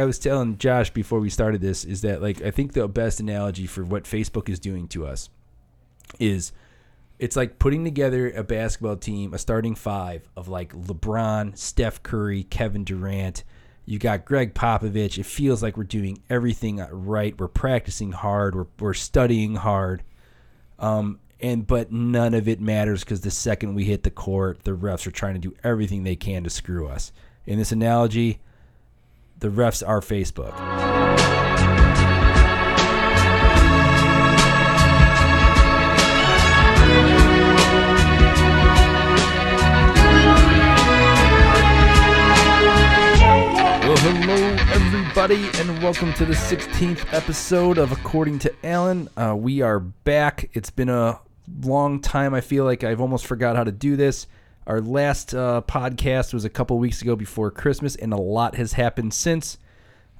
I was telling Josh before we started this is that like I think the best analogy for what Facebook is doing to us is it's like putting together a basketball team, a starting five of like LeBron, Steph Curry, Kevin Durant. You got Gregg Popovich. It feels like we're doing everything right. We're practicing hard. We're, we're studying hard. Um, and but none of it matters because the second we hit the court, the refs are trying to do everything they can to screw us. In this analogy, the refs are Facebook. Hello, everybody, and welcome to the 16th episode of According to Alan. Uh, we are back. It's been a long time. I feel like I've almost forgot how to do this. Our last uh, podcast was a couple weeks ago before Christmas, and a lot has happened since.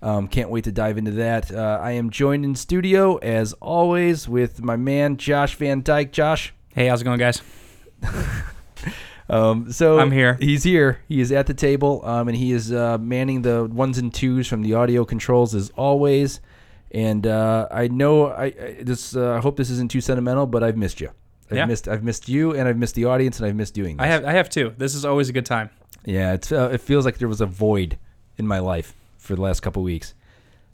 Um, can't wait to dive into that. Uh, I am joined in studio, as always, with my man Josh Van Dyke. Josh. Hey, how's it going, guys? Um, so I'm here. He's here. He is at the table, um, and he is uh, manning the ones and twos from the audio controls as always. And uh, I know I, I this. Uh, I hope this isn't too sentimental, but I've missed you. I've Yeah. missed. I've missed you, and I've missed the audience, and I've missed doing. This. I have I have two. This is always a good time. Yeah, it's uh, it feels like there was a void in my life for the last couple weeks.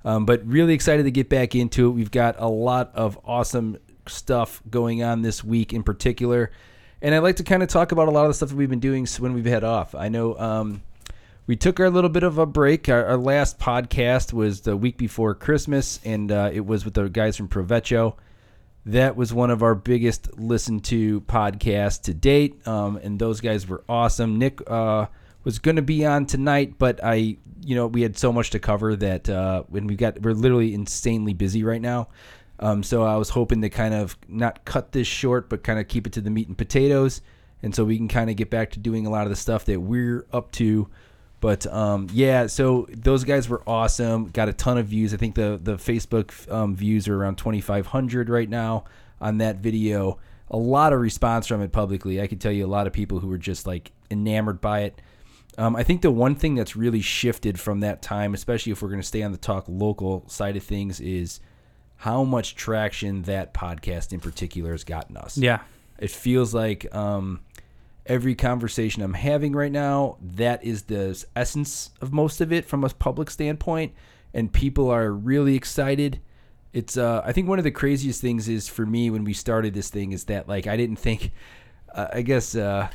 Um, but really excited to get back into it. We've got a lot of awesome stuff going on this week in particular. And I'd like to kind of talk about a lot of the stuff that we've been doing when we've had off. I know um, we took our little bit of a break. Our, our last podcast was the week before Christmas, and uh, it was with the guys from Provecho. That was one of our biggest listened to podcasts to date, um, and those guys were awesome. Nick uh, was going to be on tonight, but I, you know, we had so much to cover that uh, when we got, we're literally insanely busy right now. Um, so I was hoping to kind of not cut this short, but kind of keep it to the meat and potatoes, and so we can kind of get back to doing a lot of the stuff that we're up to. But um, yeah, so those guys were awesome. Got a ton of views. I think the the Facebook um, views are around 2,500 right now on that video. A lot of response from it publicly. I can tell you a lot of people who were just like enamored by it. Um, I think the one thing that's really shifted from that time, especially if we're going to stay on the talk local side of things, is how much traction that podcast in particular has gotten us. Yeah. It feels like um, every conversation I'm having right now, that is the essence of most of it from a public standpoint, and people are really excited. It's uh, I think one of the craziest things is for me when we started this thing is that like I didn't think, uh, I guess uh,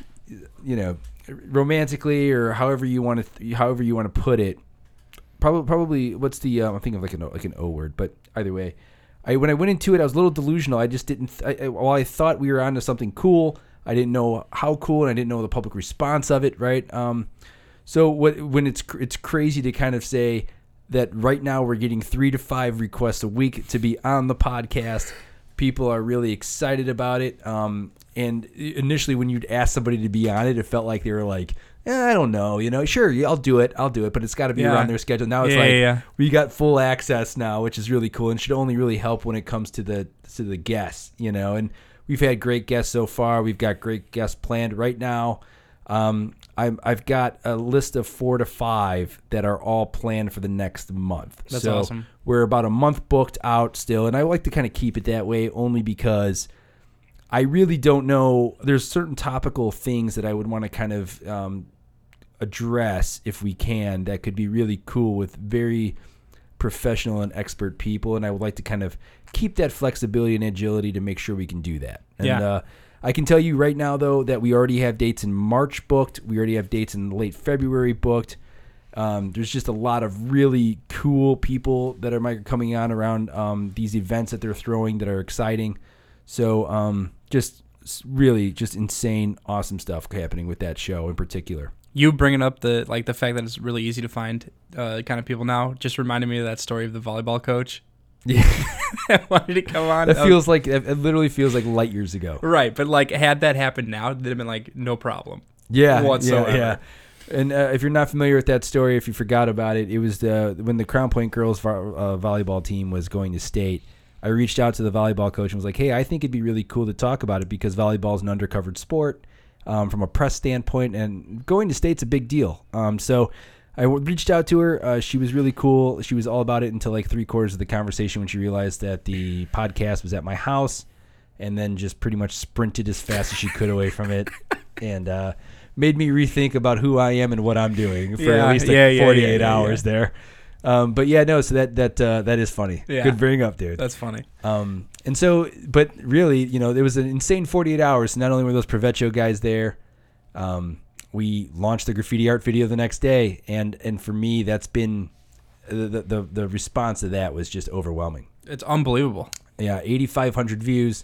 you know, romantically or however you want to th- however you want to put it, probably probably what's the um, I'm thinking of like an O- like an O word, but either way, I when I went into it, I was a little delusional. I just didn't. I, I, while I thought we were onto something cool, I didn't know how cool, and I didn't know the public response of it. Right. Um. So what when it's it's crazy to kind of say that right now we're getting three to five requests a week to be on the podcast. People are really excited about it. Um. And initially, when you'd ask somebody to be on it, it felt like they were like, eh, I don't know, you know, sure, yeah, I'll do it, I'll do it, but it's got to be Yeah. around their schedule. Now it's Yeah, like yeah, we got full access now, which is really cool and should only really help when it comes to the to the guests, you know. And we've had great guests so far. We've got great guests planned right now. Um, I'm, I've got a list of four to five that are all planned for the next month. That's so awesome. We're about a month booked out still, and I like to kind of keep it that way only because I really don't know. There's certain topical things that I would want to kind of um, address if we can that could be really cool with very professional and expert people and I would like to kind of keep that flexibility and agility to make sure we can do that. And Yeah. uh, I can tell you right now though that we already have dates in March booked. We already have dates in late February booked. Um, there's just a lot of really cool people that are coming on around um, these events that they're throwing that are exciting. So um, just really just insane, awesome stuff happening with that show in particular. You bringing up the like the fact that it's really easy to find uh, kind of people now just reminded me of that story of the volleyball coach. Yeah, wanted to come on. that Uh, feels like it it literally feels like light years ago. right, but like had that happened now, it'd have been like no problem. Yeah, whatsoever. Yeah, yeah. And uh, if you're not familiar with that story, if you forgot about it, it was the when the Crown Point girls vo- uh, volleyball team was going to state. I reached out to the volleyball coach and was like, "Hey, I think it'd be really cool to talk about it because volleyball is an undercovered sport um, from a press standpoint, and going to state's a big deal." Um, so I w- reached out to her. Uh, she was really cool. She was all about it until like three quarters of the conversation when she realized that the podcast was at my house, and then just pretty much sprinted as fast as she could away from it, and uh, made me rethink about who I am and what I'm doing for Yeah, at least like yeah, yeah, 48 yeah, yeah, hours there. Um, but yeah, no. So that that uh, that is funny. Yeah. Good bring up, dude. That's funny. Um, and so, but really, you know, there was an insane 48 hours. Not only were those Provecho guys there, um, we launched the graffiti art video the next day, and and for me, that's been the the the response to that was just overwhelming. It's unbelievable. Yeah, 8,500 views,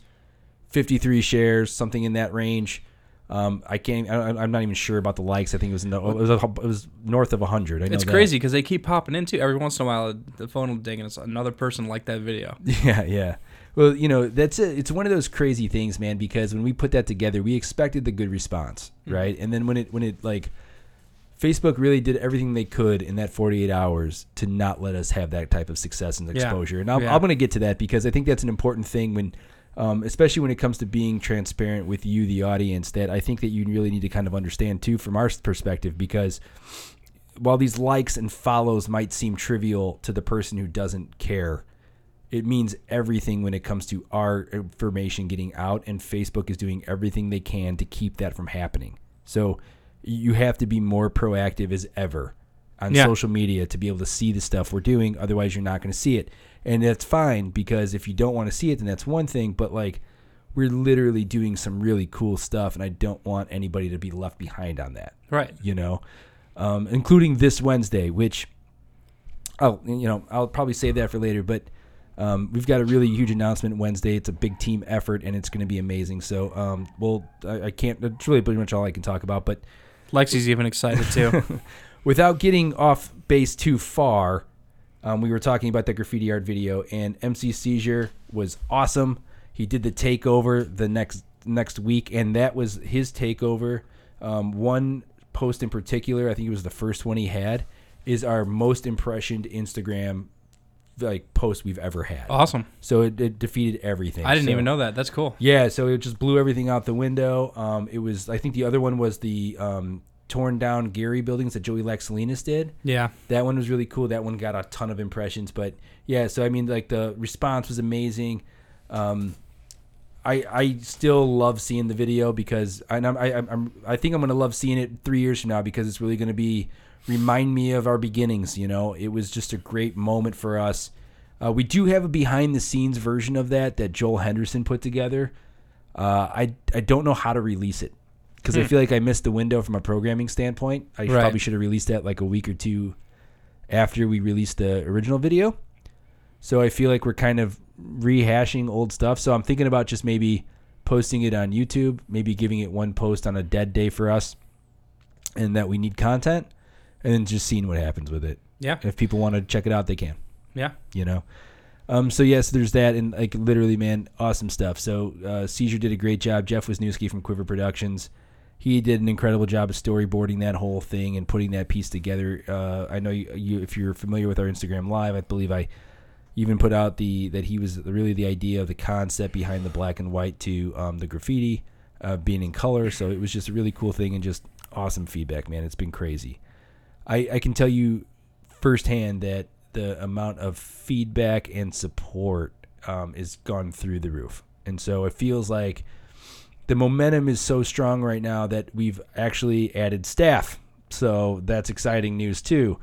53 shares, something in that range. Um, I can't. I, I'm not even sure about the likes. I think it was no, it was a, it was north of 100. I know It's that. crazy because they keep popping into every once in a while. The phone will ding and it's another person like that video. Yeah, yeah. Well, you know, that's it. it's one of those crazy things, man. Because when we put that together, we expected the good response, right? And then when it when it like, Facebook really did everything they could in that 48 hours to not let us have that type of success and Yeah. exposure. And I'm, Yeah. I'm going to get to that because I think that's an important thing when, um, especially when it comes to being transparent with you, the audience. That I think that you really need to kind of understand too, from our perspective, because while these likes and follows might seem trivial to the person who doesn't care, it means everything when it comes to our information getting out, and Facebook is doing everything they can to keep that from happening. So you have to be more proactive as ever on Yeah. social media to be able to see the stuff we're doing. Otherwise, you're not going to see it, and that's fine because if you don't want to see it, then that's one thing. But like, we're literally doing some really cool stuff, and I don't want anybody to be left behind on that Right. you know, um, including this Wednesday, which I'll you know I'll probably save that for later. But um, we've got a really huge announcement Wednesday. It's a big team effort, and it's going to be amazing. So um, well, I, I can't. That's really pretty much all I can talk about. But Lexi's even excited too. without getting off base too far, um, we were talking about the graffiti art video, and MC Seizure was awesome. He did the takeover the next next week, and that was his takeover. Um, one post in particular, I think it was the first one he had, is our most impressioned Instagram like post we've ever had. awesome. So it, it defeated everything. I didn't So- even know that. That's cool. yeah, so it just blew everything out the window. Um, it was, I think the other one was the um, torn down Gary buildings that Joey Laxalinas did. Yeah. That one was really cool. That one got a ton of impressions. But yeah, so I mean, like the response was amazing. Um, I I still love seeing the video because and I'm, I I'm, I think I'm gonna love seeing it three years from now because it's really gonna be remind me of our beginnings. You know, it was just a great moment for us. Uh, we do have a behind the scenes version of that that Joel Henderson put together. Uh, I I don't know how to release it because I Hmm. feel like I missed the window from a programming standpoint. I Right. probably should have released that like a week or two after we released the original video. So I feel like we're kind of rehashing old stuff. So I'm thinking about just maybe posting it on YouTube, maybe giving it one post on a dead day for us, and that we need content, and then just seeing what happens with it. Yeah. If people want to check it out, they can Yeah. you know. Um, so yes, there's that, and like literally, man, awesome stuff. So uh, Seizure did a great job. Jeff Wisniewski from Quiver Productions, he did an incredible job of storyboarding that whole thing and putting that piece together. Uh, I know you, you, if you're familiar with our Instagram live, I believe I even put out the that he was really the idea of the concept behind the black and white to um, the graffiti uh, being in color. So it was just a really cool thing and just awesome feedback, man. It's been crazy. I, I can tell you firsthand that the amount of feedback and support um, is gone through the roof. And so it feels like the momentum is so strong right now that we've actually added staff. So that's exciting news too.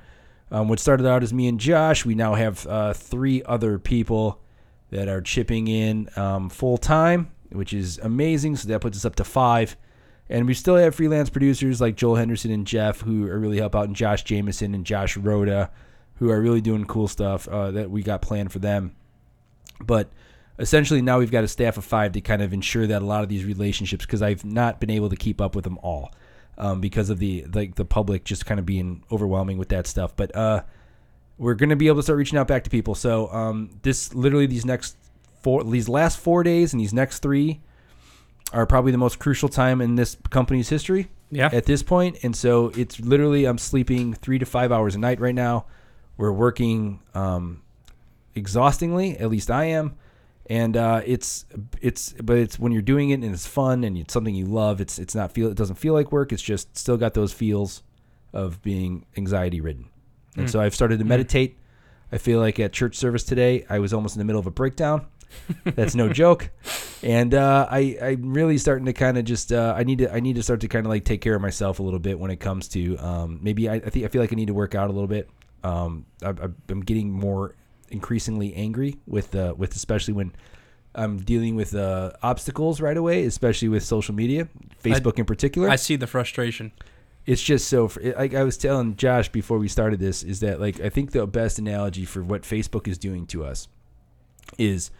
Um, what started out as me and Josh, we now have uh, three other people that are chipping in um, full time, which is amazing. So that puts us up to five. And we still have freelance producers like Joel Henderson and Jeff who are really help out, and Josh Jameson and Josh Rhoda, who are really doing cool stuff uh, that we got planned for them. But essentially, now we've got a staff of five to kind of ensure that a lot of these relationships, because I've not been able to keep up with them all um, because of the like the public just kind of being overwhelming with that stuff. But uh, we're going to be able to start reaching out back to people. So um, this literally these next four, these last four days and these next three are probably the most crucial time in this company's history Yeah. at this. And so it's literally I'm sleeping three to five hours a night right now. We're working um, exhaustingly, at least I am. And uh, it's it's but it's when you're doing it and it's fun and it's something you love. It's it's not feel it doesn't feel like work. It's just still got those feels of being anxiety ridden. And so I've started to meditate. I feel like at church service today, I was almost in the middle of a breakdown. That's no joke. And uh, I I'm really starting to kind of just uh, I need to I need to start to kind of like take care of myself a little bit when it comes to um, maybe I, I think I feel like I need to work out a little bit. Um, I, I, I'm getting more increasingly angry with uh, with especially when I'm dealing with uh, obstacles right away, especially with social media, Facebook in particular I see the frustration. it's just so like I was telling Josh before we started this is that like I think the best analogy for what Facebook is doing to us is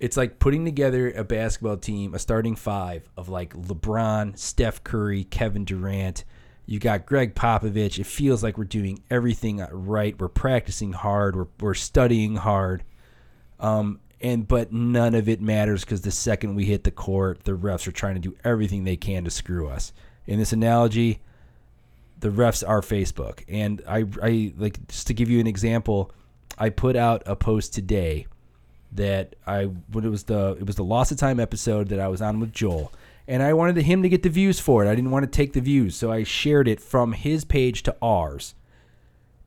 it's like putting together a basketball team, a starting five of like LeBron, Steph Curry, Kevin Durant. You got Gregg Popovich. It feels like we're doing everything right. We're practicing hard. We're we're studying hard. Um, and but none of it matters because the second we hit the court, the refs are trying to do everything they can to screw us. In this analogy, the refs are Facebook. And I, I like just to give you an example, I put out a post today that I when it was the it was the loss of time episode that I was on with Joel. And I wanted him to get the views for it. I didn't want to take the views, so I shared it from his page to ours.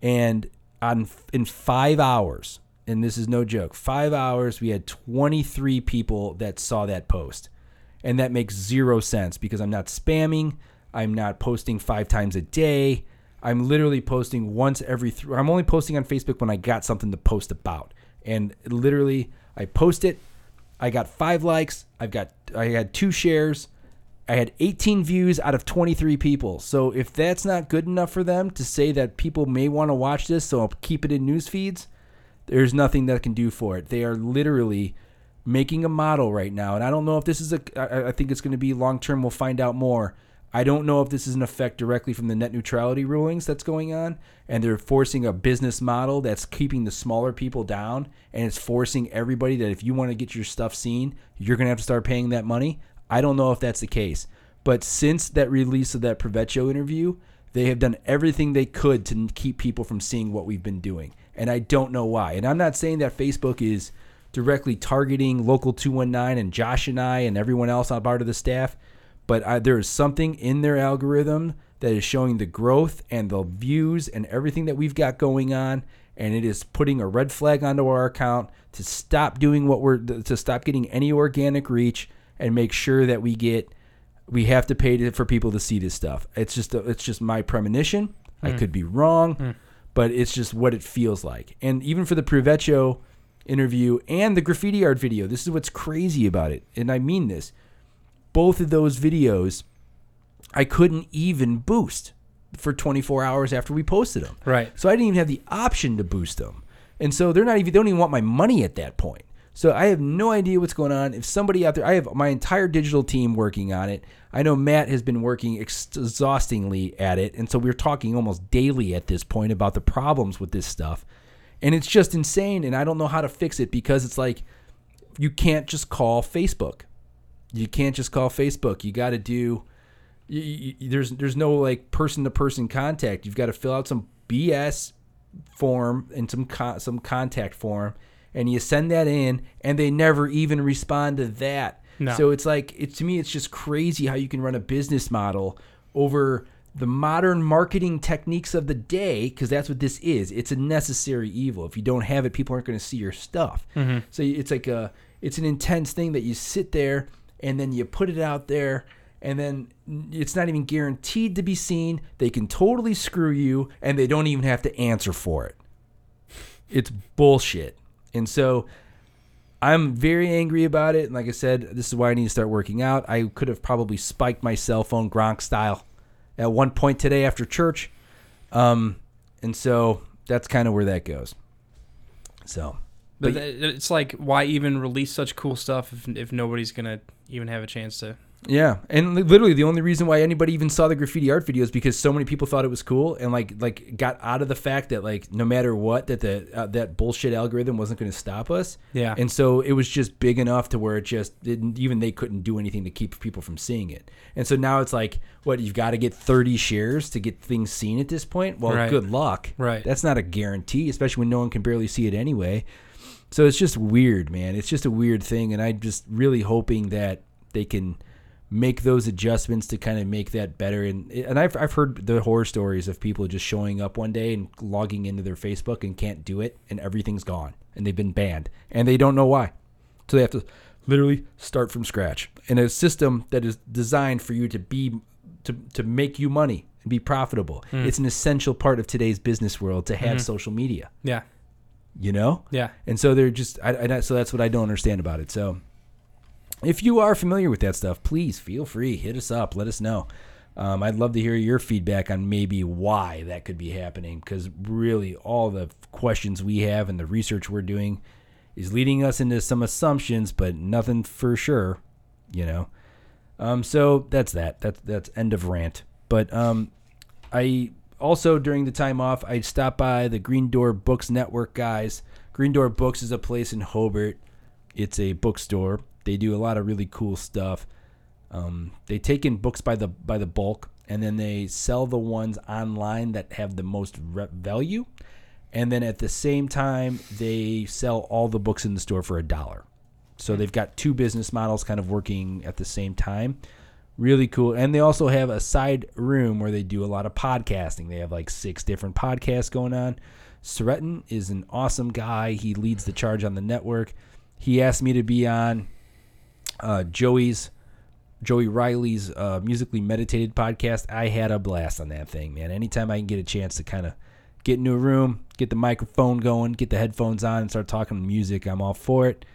And on in 5 hours, and this is no joke, 5 hours we had 23 people that saw that post. And that makes zero sense because I'm not spamming, I'm not posting 5 times a day. I'm literally posting once every th- I'm only posting on Facebook when I got something to post about. And literally I post it, I got 5 likes, I've got I had 2 shares, I had 18 views out of 23 people. So if that's not good enough for them to say that people may want to watch this, so I'll keep it in news feeds, there's nothing that can do for it. They are literally making a model right now, and I don't know if this is a. I, I think it's going to be long term. We'll find out more. I don't know if this is an effect directly from the net neutrality rulings that's going on, and they're forcing a business model that's keeping the smaller people down, and it's forcing everybody that if you want to get your stuff seen, you're going to have to start paying that money. I don't know if that's the case, but since that release of that Provecho interview, they have done everything they could to keep people from seeing what we've been doing, and I don't know why. And I'm not saying that Facebook is directly targeting local 219 and Josh and I and everyone else on part of the staff but I, there is something in their algorithm that is showing the growth and the views and everything that we've got going on and it is putting a red flag onto our account to stop doing what we're to stop getting any organic reach and make sure that we get we have to pay to, for people to see this stuff. It's just a, it's just my premonition. I hmm. could be wrong hmm. but it's just what it feels like. And even for the Provecho interview and the graffiti art video this is what's crazy about it and i mean this both of those videos I couldn't even boost for 24 hours after we posted them. Right. So I didn't even have the option to boost them. And so they're not even they don't even want my money at that point. So I have no idea what's going on. If somebody out there, I have my entire digital team working on it. I know Matt has been working exhaustingly at it, and so we're talking almost daily at this point about the problems with this stuff. And it's just insane, and I don't know how to fix it because it's like you can't just call Facebook. You can't just call Facebook. You got to do. You, you, there's there's no like person to person contact. You've got to fill out some BS form and some con- some contact form, and you send that in, and they never even respond to that. No. So it's like it to me, it's just crazy how you can run a business model over the modern marketing techniques of the day because that's what this is. It's a necessary evil. If you don't have it, people aren't going to see your stuff. Mm-hmm. So it's like a it's an intense thing that you sit there and then you put it out there and then it's not even guaranteed to be seen. They can totally screw you and they don't even have to answer for it. It's bullshit. And so I'm very angry about it. And like I said, this is why I need to start working out. I could have probably spiked my cell phone Gronk style at one point today after church. Um, and so that's kind of where that goes. So, But But- it's like, why even release such cool stuff if, if nobody's gonna even have a chance to? Yeah, and li- literally the only reason why anybody even saw the graffiti art video is because so many people thought it was cool and like like got out of the fact that like no matter what that the uh, that bullshit algorithm wasn't going to stop us. Yeah. And so it was just big enough to where it just didn't even they couldn't do anything to keep people from seeing it. And so now it's like what you've got to get 30 shares to get things seen at this point. Well, Right. good luck. Right. That's not a guarantee, especially when no one can barely see it anyway. So it's just weird, man. It's just a weird thing, and I'm just really hoping that they can make those adjustments to kind of make that better. And and I've I've heard the horror stories of people just showing up one day and logging into their Facebook and can't do it, and everything's gone, and they've been banned, and they don't know why. So they have to literally start from scratch in a system that is designed for you to be to to make you money and be profitable. Hmm. It's an essential part of today's business world to have mm-hmm. social media. Yeah. You know. Yeah. And so they're just, I, I, so that's what I don't understand about it. So if you are familiar with that stuff, please feel free, hit us up, let us know. Um, I'd love to hear your feedback on maybe why that could be happening because really all the questions we have and the research we're doing is leading us into some assumptions, but nothing for sure, you know. Um, so that's that. That's that's end of rant. But um, I also during the time off, I stopped by the Green Door Books Network guys. Green Door Books is a place in Hobart. It's a bookstore. They do a lot of really cool stuff. Um, they take in books by the by the bulk, and then they sell the ones online that have the most value. And then at the same time, they sell all the books in the store for a dollar. So they've got two business models kind of working at the same time. Really cool. And they also have a side room where they do a lot of podcasting. They have like six different podcasts going on. Sretton is an awesome guy. He leads the charge on the network. He asked me to be on uh, Joey's Joey Riley's uh, musically meditated podcast. I had a blast on that thing, man. Anytime I can get a chance to kind of get into a room, get the microphone going, get the headphones on, and start talking music, I'm all for it.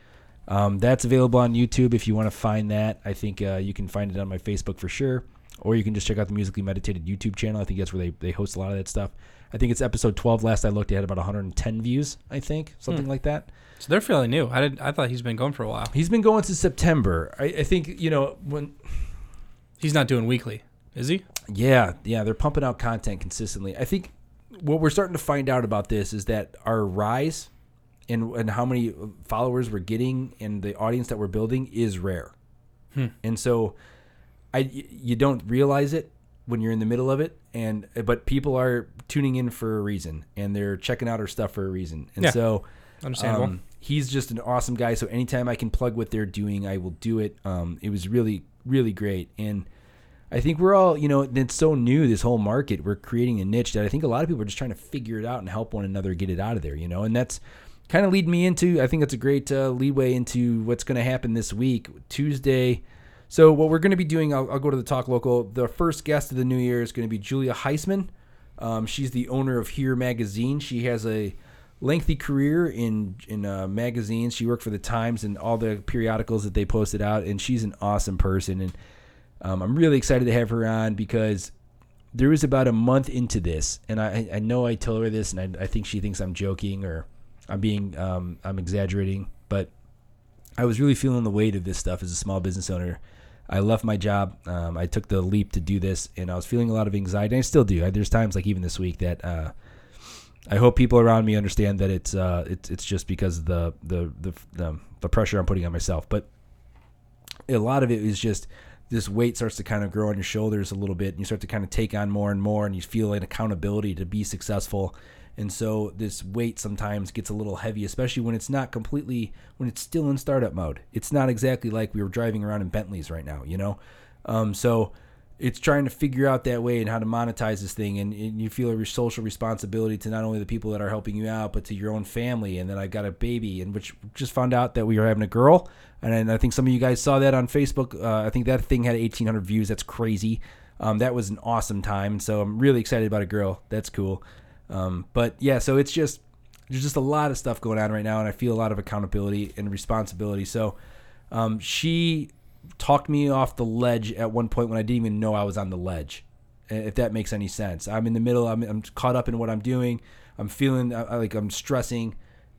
Um, that's available on YouTube if you want to find that. I think uh, you can find it on my Facebook for sure, or you can just check out the musically meditated YouTube channel. I think that's where they, they host a lot of that stuff. I think it's episode 12. Last I looked, it had about 110 views. I think something like that. So they're fairly new. I did. I thought he's been going for a while. He's been going since September. I, I think you know when He's not doing weekly, is he? Yeah, yeah, they're pumping out content consistently. I think what we're starting to find out about this is that our rise and and how many followers we're getting and the audience that we're building is rare. And so I you don't realize it when you're in the middle of it and but people are tuning in for a reason and they're checking out our stuff for a reason. And Yeah. so Understandable. um, he's just an awesome guy. So anytime I can plug what they're doing, I will do it. Um, it was really, really great. And I think we're all, you know, it's so new, this whole market. We're creating a niche that I think a lot of people are just trying to figure it out and help one another get it out of there, you know? And that's kind of lead me into, I think that's a great uh, leadway into what's going to happen this week, Tuesday. So what we're going to be doing, I'll, I'll go to the Talk Local. The first guest of the new year is going to be Julia Heisman. Um, she's the owner of Here Magazine. She has a lengthy career in in uh, magazines. She worked for the Times and all the periodicals that they posted out, and she's an awesome person. And um, I'm really excited to have her on because there was about a month into this, and I I know I told her this, and I, I think she thinks I'm joking or I'm being um, I'm exaggerating, but I was really feeling the weight of this stuff as a small business owner. I left my job. Um, I took the leap to do this, and I was feeling a lot of anxiety. I still do. I, there's times, like even this week, that uh, I hope people around me understand that it's uh, it's it's just because of the the the the, the pressure I'm putting on myself. But a lot of it is just this weight starts to kind of grow on your shoulders a little bit, and you start to kind of take on more and more, and you feel an accountability to be successful. And so this weight sometimes gets a little heavy, especially when it's not completely when it's still in startup mode. It's not exactly like we were driving around in Bentleys right now, you know. Um, so it's trying to figure out that way and how to monetize this thing, and, and you feel a social responsibility to not only the people that are helping you out, but to your own family. And then I got a baby, and which just found out that we were having a girl, and, I think some of you guys saw that on Facebook. Uh, I think that thing had 1,800 views. That's crazy. Um, that was an awesome time. So I'm really excited about a girl. That's cool. Um, but yeah, so it's just there's just a lot of stuff going on right now, and I feel a lot of accountability and responsibility. So um, she talked me off the ledge at one point when I didn't even know I was on the ledge. If that makes any sense, I'm in the middle. I'm, I'm caught up in what I'm doing. I'm feeling uh, like I'm stressing,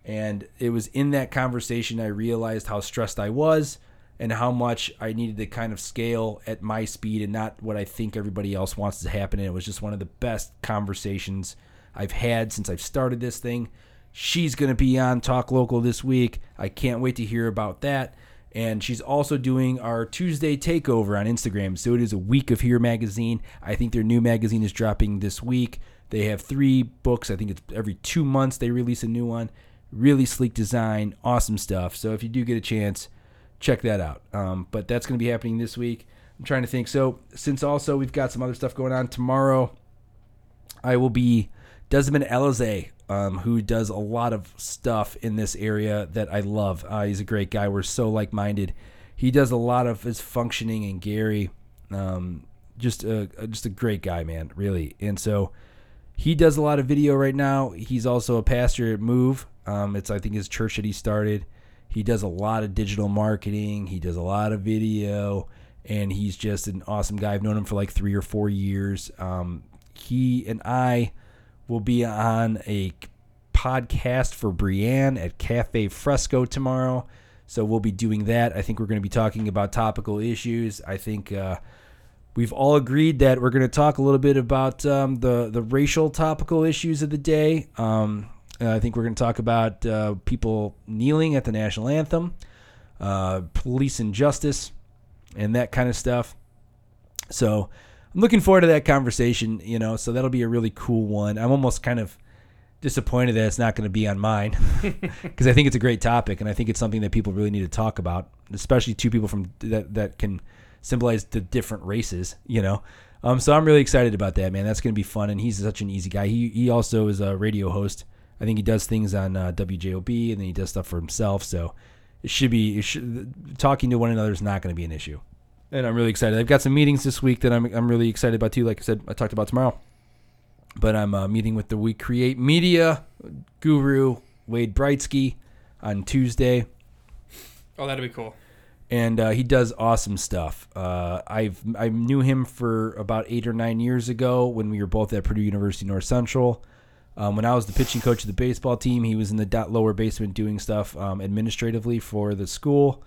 and it was in that conversation I realized how stressed I was and how much I needed to kind of scale at my speed and not what I think everybody else wants to happen. And it was just one of the best conversations I've had since I've started this thing. She's going to be on Talk Local this week. I can't wait to hear about that. And she's also doing our Tuesday takeover on Instagram. So it is a week of Here magazine. I think their new magazine is dropping this week. They have three books. I think it's every two months they release a new one. Really sleek design, awesome stuff. So if you do get a chance, check that out. Um, but that's going to be happening this week. I'm trying to think. So since also we've got some other stuff going on tomorrow, I will be Desmond Elize, um, who does a lot of stuff in this area that I love. Uh, he's a great guy. We're so like minded. He does a lot of his functioning and Gary, um, just a just a great guy, man, really. And so he does a lot of video right now. He's also a pastor at Move. Um, it's I think his church that he started. He does a lot of digital marketing. He does a lot of video, and he's just an awesome guy. I've known him for like three or four years. Um, he and I will be on a podcast for Brienne at Cafe Fresco tomorrow. So we'll be doing that. I think we're going to be talking about topical issues. I think uh, we've all agreed that we're going to talk a little bit about um, the the racial topical issues of the day. Um, I think we're going to talk about uh, people kneeling at the national anthem, uh, police injustice, and that kind of stuff. So I'm looking forward to that conversation. You know, so that'll be a really cool one. I'm almost kind of disappointed that it's not going to be on mine because I think it's a great topic and I think it's something that people really need to talk about, especially two people from that that can symbolize the different races. You know. Um, so I'm really excited about that, man. That's going to be fun, and he's such an easy guy. He he also is a radio host I think he does things on uh, WJOB and then he does stuff for himself. So it should be it should, talking to one another is not going to be an issue. And I'm really excited. I've got some meetings this week that I'm I'm really excited about too. Like I said, I talked about tomorrow. But I'm uh, meeting with the We Create Media guru Wade Brightsky on Tuesday. Oh, that'd be cool. And uh, he does awesome stuff. Uh, I've I knew him for about eight or nine years ago when we were both at Purdue University North Central. Um, when I was the pitching coach of the baseball team, he was in the lower basement doing stuff um, administratively for the school,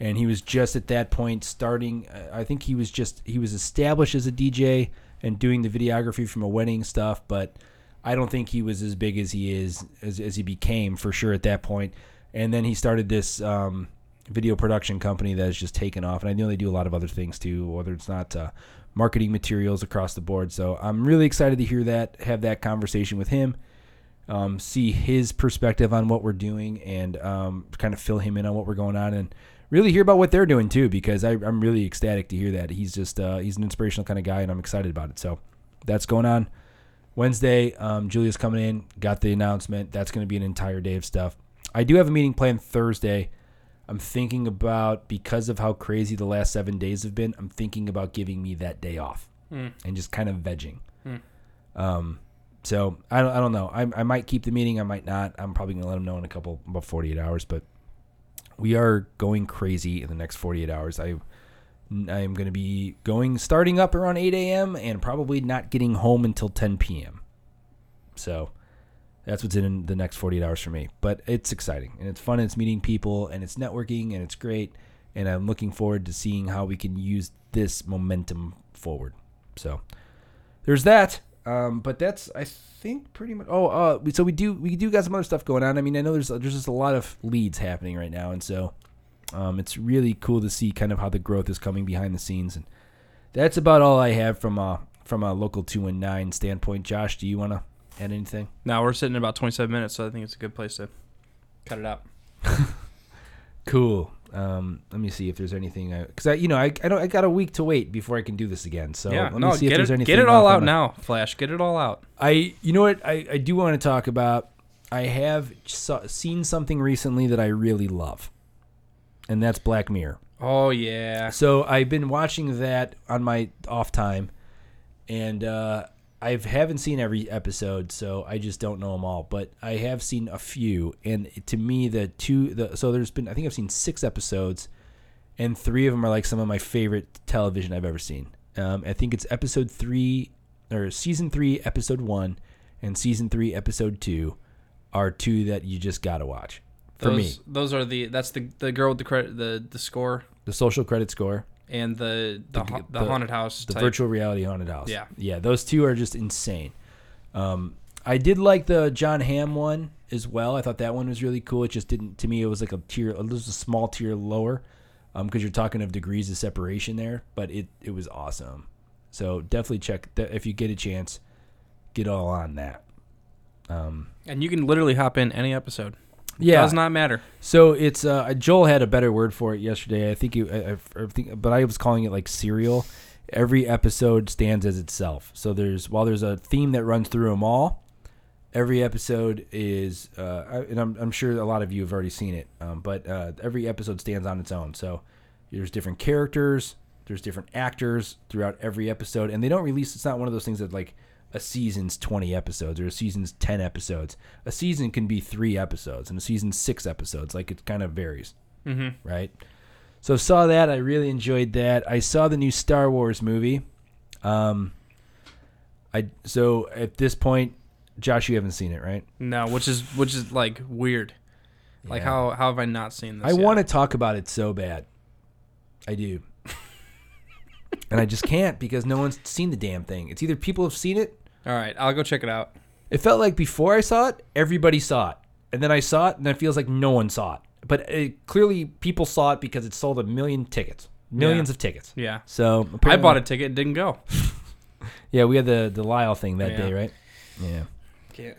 and he was just at that point starting. Uh, I think he was just he was established as a DJ and doing the videography from a wedding stuff, but I don't think he was as big as he is as, as he became for sure at that point. And then he started this um, video production company that has just taken off, and I know they do a lot of other things too, whether it's not uh, marketing materials across the board. So I'm really excited to hear that, have that conversation with him, um, see his perspective on what we're doing, and um, kind of fill him in on what we're going on, and really hear about what they're doing too. Because I, am really ecstatic to hear that he's just uh, he's an inspirational kind of guy, and I'm excited about it. So that's going on Wednesday. Um, Julia's coming in, got the announcement. That's going to be an entire day of stuff. I do have a meeting planned Thursday I'm thinking about because of how crazy the last seven days have been. I'm thinking about giving me that day off mm. and just kind of vegging. Mm. Um, so I don't, I don't know. I, I might keep the meeting. I might not. I'm probably gonna let them know in a couple about 48 hours. But we are going crazy in the next 48 hours. I I am going to be going starting up around 8 a.m. and probably not getting home until 10 p.m. So that's what's in the next 48 hours for me. But it's exciting and it's fun. And it's meeting people and it's networking and it's great. And I'm looking forward to seeing how we can use this momentum forward. So there's that. Um, but that's I think pretty much. Oh, uh, so we do we do got some other stuff going on. I mean, I know there's there's just a lot of leads happening right now, and so um, it's really cool to see kind of how the growth is coming behind the scenes. And that's about all I have from a from a local two and nine standpoint. Josh, do you want to add anything? Now we're sitting about 27 minutes, so I think it's a good place to cut it out. cool. Um, let me see if there's anything because I, you know, I, I don't, I got a week to wait before I can do this again. So yeah, let no, me see if there's it, anything. get it all out now, Flash. Get it all out. I, you know what, I, I do want to talk about. I have seen something recently that I really love, and that's Black Mirror. Oh yeah. So I've been watching that on my off time, and uh, I haven't seen every episode, so I just don't know them all. But I have seen a few, and to me, the two, the so there's been I think I've seen six episodes, and three of them are like some of my favorite television I've ever seen. Um, I think it's episode three or season three, episode one, and season three, episode two, are two that you just gotta watch. For those, me, those are the that's the the girl with the credit the the score the social credit score and the the, The- the, haunted house the type. virtual reality haunted house. Yeah. yeah, those two are just insane. Um, I did like the Jon Hamm one as well. I thought that one was really cool. It just didn't to me. It was like a tier. It was a small tier lower, um, because you're talking of degrees of separation there. But it it was awesome. So definitely check that if you get a chance, get all on that. Um, and you can literally hop in any episode. Yeah. Does not matter. So it's uh, Joel had a better word for it yesterday. I think you, I, I, think, but I was calling it like serial. Every episode stands as itself. So there's while there's a theme that runs through them all. Every episode is, uh, and I'm, I'm sure a lot of you have already seen it, um, but uh, every episode stands on its own. So there's different characters, there's different actors throughout every episode, and they don't release. It's not one of those things that like a season's 20 episodes or a season's 10 episodes. A season can be three episodes, and a season's six episodes. Like it kind of varies, Mm-hmm. right? So saw that. I really enjoyed that. I saw the new Star Wars movie. Um, I so at this point, Josh, you haven't seen it, right? No, which is which is like weird. Like Yeah. how how have I not seen this? I want to talk about it so bad. I do. and I just can't because no one's seen the damn thing. It's either people have seen it. All right, I'll go check it out. It felt like before I saw it, everybody saw it. And then I saw it and it feels like no one saw it. But it, clearly people saw it because it sold a million tickets. Millions Yeah. of tickets. Yeah, So I bought a ticket, and didn't go. Yeah, we had the the Lyle thing that Yeah. day, right? Yeah. Can't.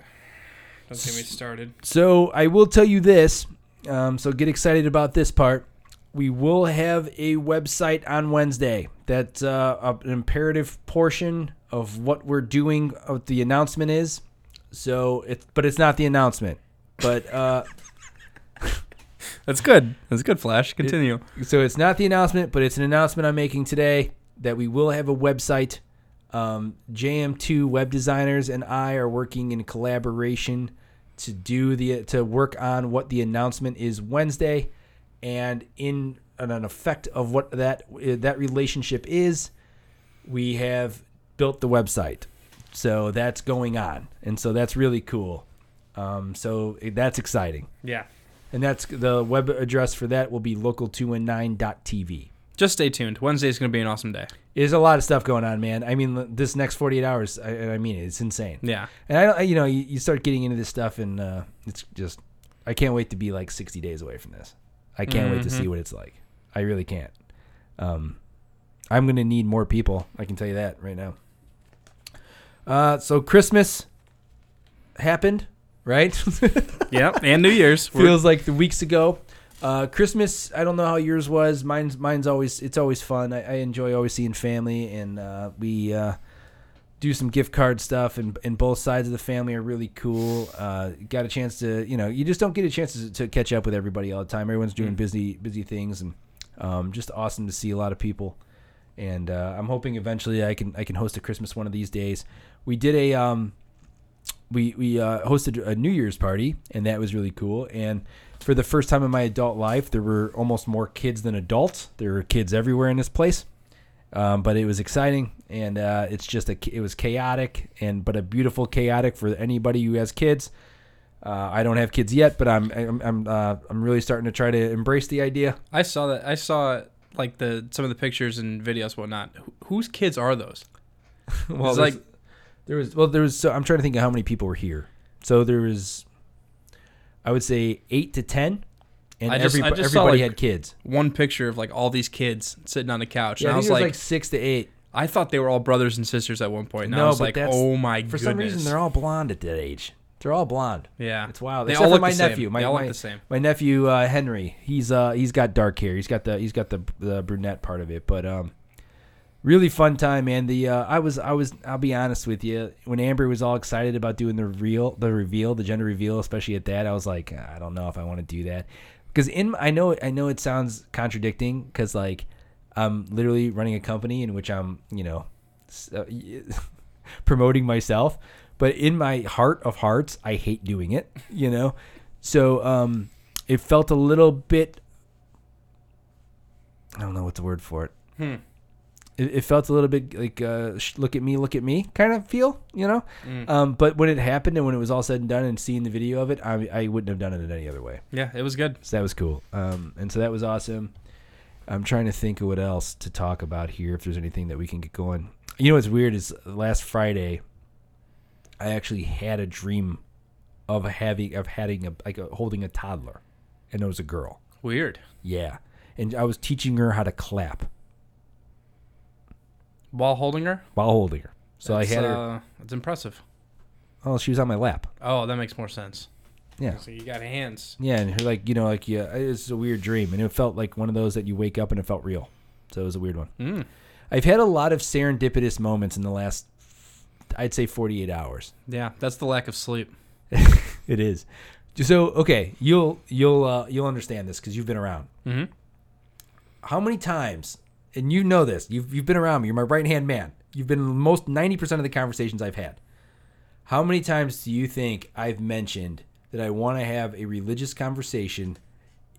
Don't get me started. So I will tell you this. Um, so get excited about this part. We will have a website on Wednesday. That's uh, an imperative portion of what we're doing. What the announcement is. So it's but it's not the announcement. But uh, That's good. That's good. Flash. Continue. so it's not the announcement, but it's an announcement I'm making today that we will have a website. Um, JM2 web designers and I are working in collaboration to do the to work on what the announcement is Wednesday, and in an effect of what that that relationship is, we have built the website. So that's going on, and so that's really cool. Um, so that's exciting. yeah. And that's the web address for that will be local219.tv. Just stay tuned. Wednesday is gonna be an awesome day. There's a lot of stuff going on, man. I mean, this next 48 hours, I, I mean it, it's insane. Yeah. And I don't, you know, you, you start getting into this stuff, and uh, it's just, I can't wait to be like 60 days away from this. I can't wait to see Mhm. what it's like. I really can't. Um, I'm gonna need more people. I can tell you that right now. Uh, so Christmas happened, right? Yep. And New Year's. Feels like the weeks ago. Uh, Christmas, I don't know how yours was. Mine's mine's always it's always fun. I, I enjoy always seeing family, and uh, we uh, do some gift card stuff, and, and both sides of the family are really cool. Uh, got a chance to you know you just don't get a chance to, to catch up with everybody all the time. Everyone's doing Mm. busy busy things, and um, just awesome to see a lot of people. And uh, I'm hoping eventually I can I can host a Christmas one of these days. We did a um, we we uh, hosted a New Year's party, and that was really cool. And for the first time in my adult life, there were almost more kids than adults. There were kids everywhere in this place, um, but it was exciting, and uh, it's just a it was chaotic, and but a beautiful chaotic for anybody who has kids. Uh, I don't have kids yet, but I'm I'm I'm, uh, I'm really starting to try to embrace the idea. I saw that. I saw like the some of the pictures and videos, whatnot. Wh- whose kids are those? well, like- there was well there was so I'm trying to think of how many people were here. So there was, I would say eight to ten, and I just- every, I just saw, everybody like, had kids. One picture of like all these kids sitting on the couch, Yeah, and I, I think was it was like, like, six to eight. I thought they were all brothers and sisters at one point. And I No, was but like, that's- oh my For goodness. some reason, they're all blonde at that age. They're all blonde. yeah. It's wild. They Except all look my the same. nephew. My, they all my, look the same. my nephew uh, Henry. He's uh he's got dark hair. He's got the he's got the the brunette part of it. But um, really fun time, man. The uh, I was I was I'll be honest with you. When Amber was all excited about doing the reveal, the reveal, the gender reveal, especially at that, I was like, I don't know if I want to do that because in I know I know it sounds contradicting because like I'm literally running a company in which I'm you know uh, promoting myself but in my heart of hearts i hate doing it you know so um it felt a little bit i don't know what the word for it Hmm. it, it felt a little bit like uh sh- look at me look at me kind of feel you know Mm. um but when it happened and when it was all said and done and seeing the video of it i, I wouldn't have done it in any other way Yeah, it was good. so that was cool. Um, and so that was awesome. I'm trying to think of what else to talk about here. If there's anything that we can get going. You know what's weird is last Friday, I actually had a dream of having of having a like a, holding a toddler, and it was a girl. Weird. Yeah, and I was teaching her how to clap While holding her. while holding her. So That's, I had her. Uh, that's impressive. Oh, she was on my lap. Oh, that makes more sense. Yeah. So you got hands. Yeah, and her like you know like yeah, it's a weird dream, and it felt like one of those that you wake up and it felt real. So it was a weird one. Mm. I've had a lot of serendipitous moments in the last, I'd say, 48 hours. Yeah, that's the lack of sleep. It is. So okay, you'll you'll uh, you'll understand this because you've been around. Mm-hmm. How many times, and you know this, you've you've been around me. You're my right hand man. You've been in most 90 percent of the conversations I've had. How many times do you think I've mentioned that I want to have a religious conversation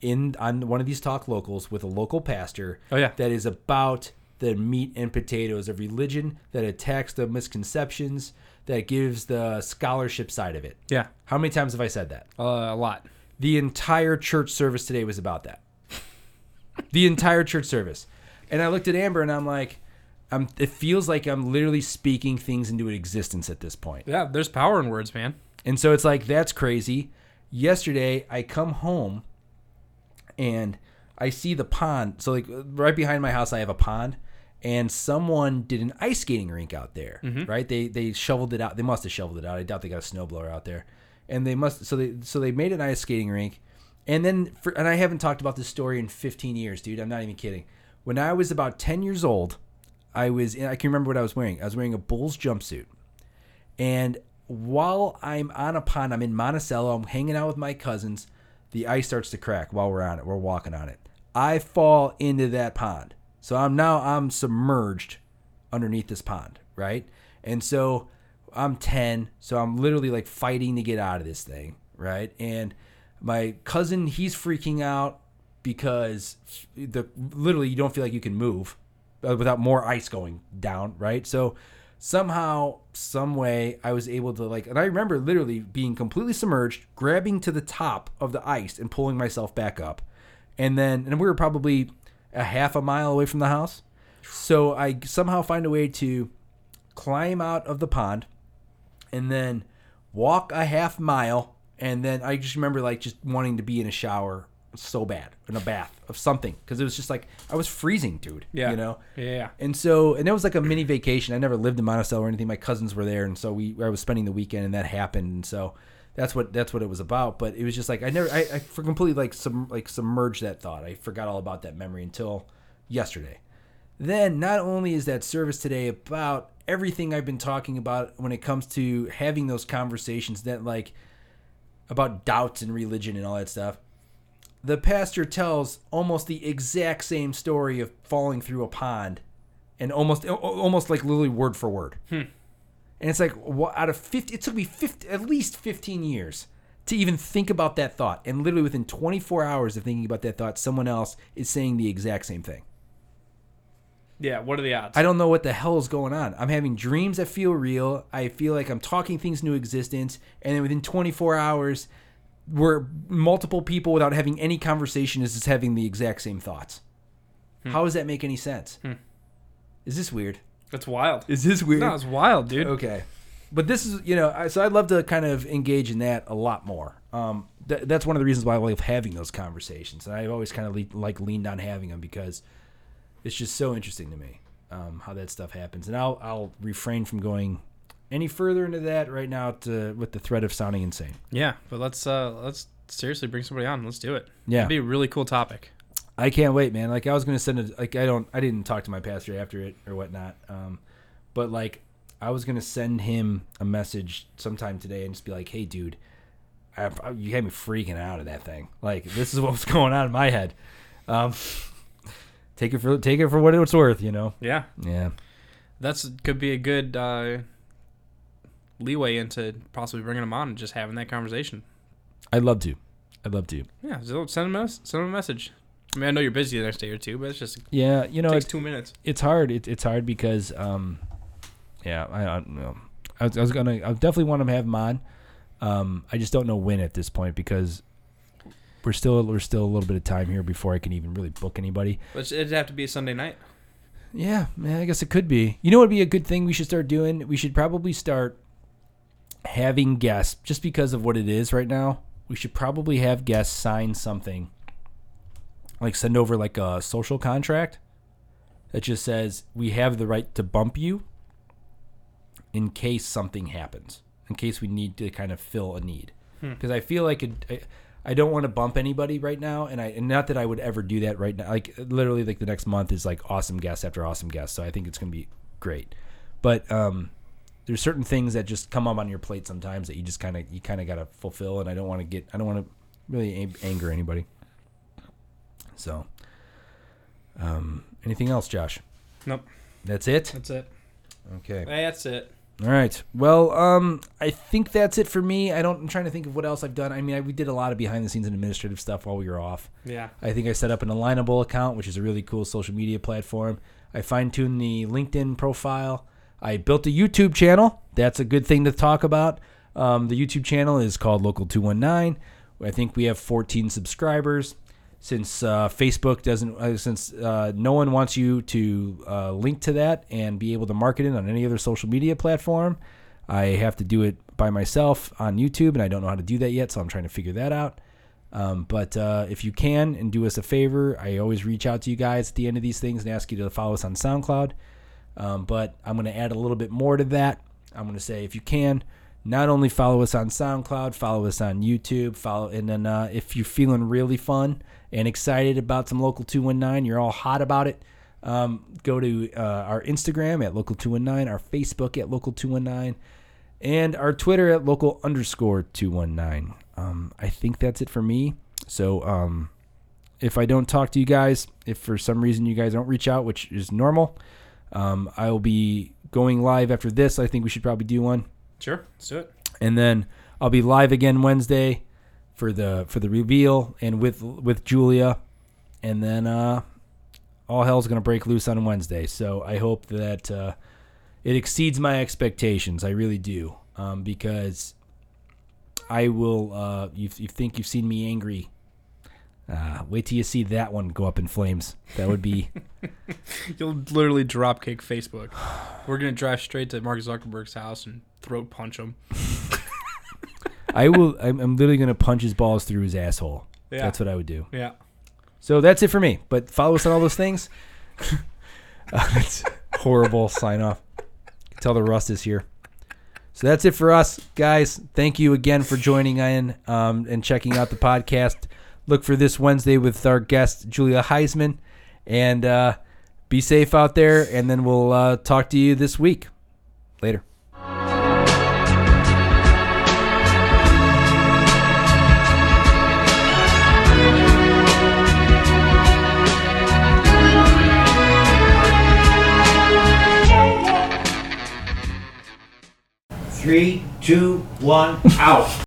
in on one of these talk locals with a local pastor Oh yeah. that is about the meat and potatoes of religion that attacks the misconceptions that gives the scholarship side of it. Yeah. How many times have I said that? Uh, a lot. The entire church service today was about that. the entire church service. And I looked at Amber and I'm like, I'm, it feels like I'm literally speaking things into existence at this point. Yeah, there's power in words, man. And so it's like, that's crazy. Yesterday, I come home and I see the pond. So, like, right behind my house, I have a pond. And someone did an ice skating rink out there, mm-hmm. right? They they shoveled it out. They must have shoveled it out. I doubt they got a snowblower out there. And they must so they so they made an ice skating rink. And then for, and I haven't talked about this story in 15 years, dude. I'm not even kidding. When I was about 10 years old, I was I can remember what I was wearing. I was wearing a Bulls jumpsuit. And while I'm on a pond, I'm in Monticello, I'm hanging out with my cousins, the ice starts to crack while we're on it. We're walking on it. I fall into that pond. So I'm now I'm submerged underneath this pond, right? And so I'm 10, so I'm literally like fighting to get out of this thing, right? And my cousin, he's freaking out because the literally you don't feel like you can move uh, without more ice going down, right? So somehow, some way, I was able to like, and I remember literally being completely submerged, grabbing to the top of the ice and pulling myself back up, and then and we were probably a half a mile away from the house. So I somehow find a way to climb out of the pond and then walk a half mile and then I just remember like just wanting to be in a shower so bad in a bath of something because it was just like I was freezing, dude. Yeah. you know. Yeah. And so, and it was like a mini vacation. I never lived in Monticello or anything. My cousins were there, and so we I was spending the weekend, and that happened. And so that's what that's what it was about. But it was just like I never I, I for completely like some like submerged that thought. I forgot all about that memory until yesterday. Then not only is that service today about everything I've been talking about when it comes to having those conversations that like about doubts and religion and all that stuff the pastor tells almost the exact same story of falling through a pond and almost almost like literally word for word hmm. And it's like what out of 50 it took me 50 at least 15 years to even think about that thought and literally within 24 hours of thinking about that thought someone else is saying the exact same thing Yeah. What are the odds? I don't know what the hell is going on. I'm having dreams that feel real. I feel like I'm talking things into existence, and then within 24 hours, we're multiple people without having any conversation is just having the exact same thoughts. Hmm. How does that make any sense? Hmm. Is this weird? That's wild. Is this weird? No, it's wild, dude. Okay, but this is you know, I, so I'd love to kind of engage in that a lot more. Um, th- that's one of the reasons why I love having those conversations, and I've always kind of le- like leaned on having them because it's just so interesting to me um, how that stuff happens. And I'll I'll refrain from going any further into that right now to with the threat of sounding insane. Yeah, but let's uh let's seriously bring somebody on. Let's do it. Yeah. It'd be a really cool topic. I can't wait, man. Like I was gonna send it. Like I don't. I didn't talk to my pastor after it or whatnot. Um, but like I was gonna send him a message sometime today and just be like, "Hey, dude, I, I- you had me freaking out of that thing. Like this is what was going on in my head. Um, take it for take it for what it's worth, you know. Yeah, Yeah. that's could be a good uh, leeway into possibly bringing them on and just having that conversation. I'd love to. I'd love to. Yeah, so send them a send them a message. I mean, I know you're busy the next day or two, but it's just Yeah, you know, takes it's, two minutes. it's hard. It, it's hard because, um, yeah, I, I don't know. I was, I was gonna. I definitely want to have him on. Um, I just don't know when at this point because we're still we're still a little bit of time here before I can even really book anybody. But it'd have to be a Sunday night. Yeah, man, I guess it could be. You know what would be a good thing we should start doing? We should probably start having guests just because of what it is right now. We should probably have guests sign something. Like send over like a social contract that just says we have the right to bump you in case something happens. In case we need to kind of fill a need. because I feel like it, I, I don't want to bump anybody right now, and I and not that I would ever do that right now. Like literally, like the next month is like awesome guest after awesome guest, so I think it's gonna be great. But um, there's certain things that just come up on your plate sometimes that you just kind of you kind of gotta fulfill, and I don't want to get I don't want to really anger anybody. So, um, anything else, Josh? Nope. That's it. That's it. Okay. That's it. All right. Well, um, I think that's it for me. I don't. I'm trying to think of what else I've done. I mean, I, we did a lot of behind the scenes and administrative stuff while we were off. Yeah. I think I set up an Alignable account, which is a really cool social media platform. I fine tuned the LinkedIn profile. I built a YouTube channel. That's a good thing to talk about. Um, the YouTube channel is called Local 219. I think we have 14 subscribers. Since uh, Facebook doesn't, uh, since uh, no one wants you to uh, link to that and be able to market it on any other social media platform, I have to do it by myself on YouTube, and I don't know how to do that yet, so I'm trying to figure that out. Um, but uh, if you can and do us a favor, I always reach out to you guys at the end of these things and ask you to follow us on SoundCloud. Um, but I'm going to add a little bit more to that. I'm going to say if you can, not only follow us on SoundCloud, follow us on YouTube, follow, and then uh, if you're feeling really fun and excited about some local 219, you're all hot about it. Um, go to uh, our Instagram at local 219, our Facebook at local 219, and our Twitter at local underscore 219. Um, I think that's it for me. So um, if I don't talk to you guys, if for some reason you guys don't reach out, which is normal, um, I will be going live after this. I think we should probably do one, Sure. Let's do it. and then I'll be live again Wednesday for the for the reveal and with with Julia, and then uh, all hell's gonna break loose on Wednesday. So I hope that uh, it exceeds my expectations. I really do, um, because I will. Uh, you, you think you've seen me angry? Uh, wait till you see that one go up in flames. That would be. You'll literally dropkick Facebook. We're gonna drive straight to Mark Zuckerberg's house and throat punch him. I will. I'm, I'm literally gonna punch his balls through his asshole. Yeah. That's what I would do. yeah. So that's it for me. But follow us on all those things. uh, it's horrible sign off. Tell the rust is here. So that's it for us, guys. Thank you again for joining in um, and checking out the podcast. Look for this Wednesday with our guest Julia Heisman, and uh, be safe out there. And then we'll uh, talk to you this week. Later. Three, two, one, out.